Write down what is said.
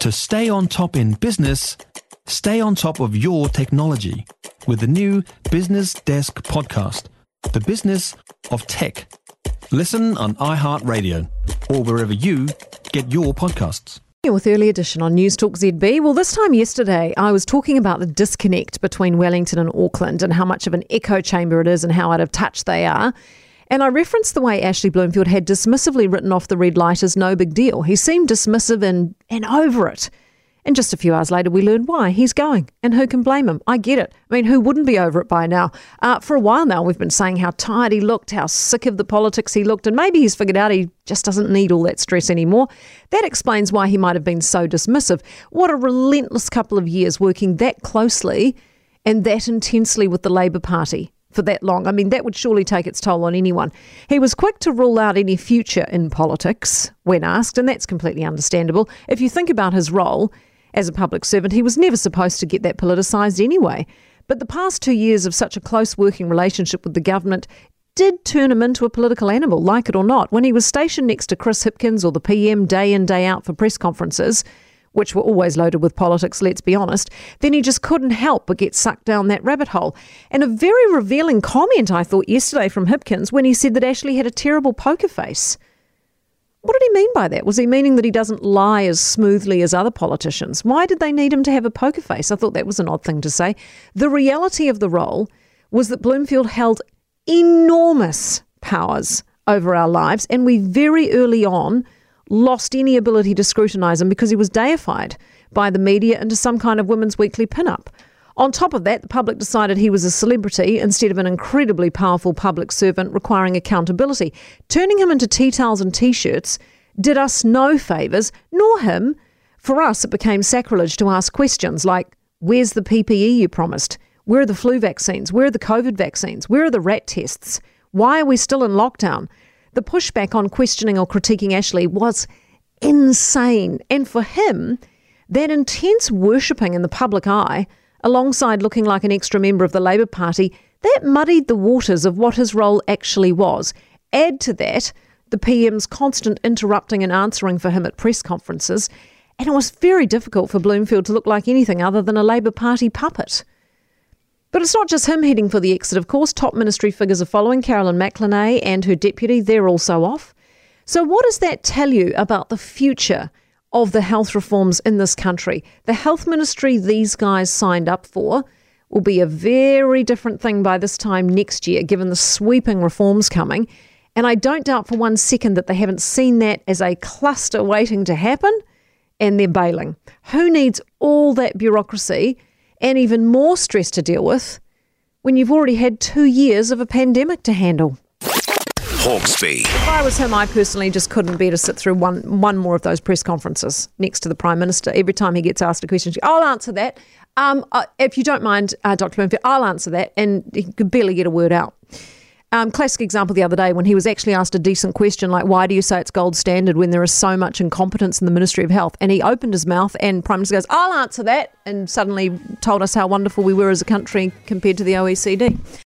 To stay on top in business, stay on top of your technology with the new Business Desk podcast, The Business of Tech. Listen on iHeartRadio or wherever you get your podcasts. With early edition on News Talk ZB. Well, this time yesterday, I was talking about the disconnect between Wellington and Auckland and how much of an echo chamber it is and how out of touch they are. And I referenced the way Ashley Bloomfield had dismissively written off the red light as no big deal. He seemed dismissive and, and over it. And just a few hours later, we learned why. He's going. And who can blame him? I get it. I mean, who wouldn't be over it by now? Uh, for a while now, we've been saying how tired he looked, how sick of the politics he looked, and maybe he's figured out he just doesn't need all that stress anymore. That explains why he might have been so dismissive. What a relentless couple of years working that closely and that intensely with the Labour Party for that long. I mean, that would surely take its toll on anyone. He was quick to rule out any future in politics when asked, and that's completely understandable. If you think about his role as a public servant, he was never supposed to get that politicised anyway. But the past two years of such a close working relationship with the government did turn him into a political animal, like it or not. When he was stationed next to Chris Hipkins or the PM day in, day out for press conferences, which were always loaded with politics, let's be honest, then he just couldn't help but get sucked down that rabbit hole. And a very revealing comment, I thought, yesterday from Hipkins when he said that Ashley had a terrible poker face. What did he mean by that? Was he meaning that he doesn't lie as smoothly as other politicians? Why did they need him to have a poker face? I thought that was an odd thing to say. The reality of the role was that Bloomfield held enormous powers over our lives, and we very early on lost any ability to scrutinise him because he was deified by the media into some kind of Women's Weekly pin-up. On top of that, the public decided he was a celebrity instead of an incredibly powerful public servant requiring accountability. Turning him into tea towels and t shirts did us no favours, nor him. For us, it became sacrilege to ask questions like Where's the PPE you promised? Where are the flu vaccines? Where are the COVID vaccines? Where are the rat tests? Why are we still in lockdown? The pushback on questioning or critiquing Ashley was insane. And for him, that intense worshipping in the public eye, alongside looking like an extra member of the Labour Party, that muddied the waters of what his role actually was. Add to that the PM's constant interrupting and answering for him at press conferences, and it was very difficult for Bloomfield to look like anything other than a Labour Party puppet. But it's not just him heading for the exit, of course. Top ministry figures are following. Carolyn McElnay and her deputy, they're also off. So, what does that tell you about the future of the health reforms in this country? The health ministry these guys signed up for will be a very different thing by this time next year, given the sweeping reforms coming. And I don't doubt for one second that they haven't seen that as a cluster waiting to happen and they're bailing. Who needs all that bureaucracy? And even more stress to deal with when you've already had two years of a pandemic to handle. Hawkesby. If I was him, I personally just couldn't bear to sit through one one more of those press conferences next to the Prime Minister. Every time he gets asked a question, I'll answer that. Um, uh, if you don't mind, uh, Dr. Bloomfield, I'll answer that. And he could barely get a word out. Um, classic example the other day when he was actually asked a decent question like, why do you say it's gold standard when there is so much incompetence in the Ministry of Health? And he opened his mouth and Prime Minister goes, I'll answer that. And suddenly told us how wonderful we were as a country compared to the OECD.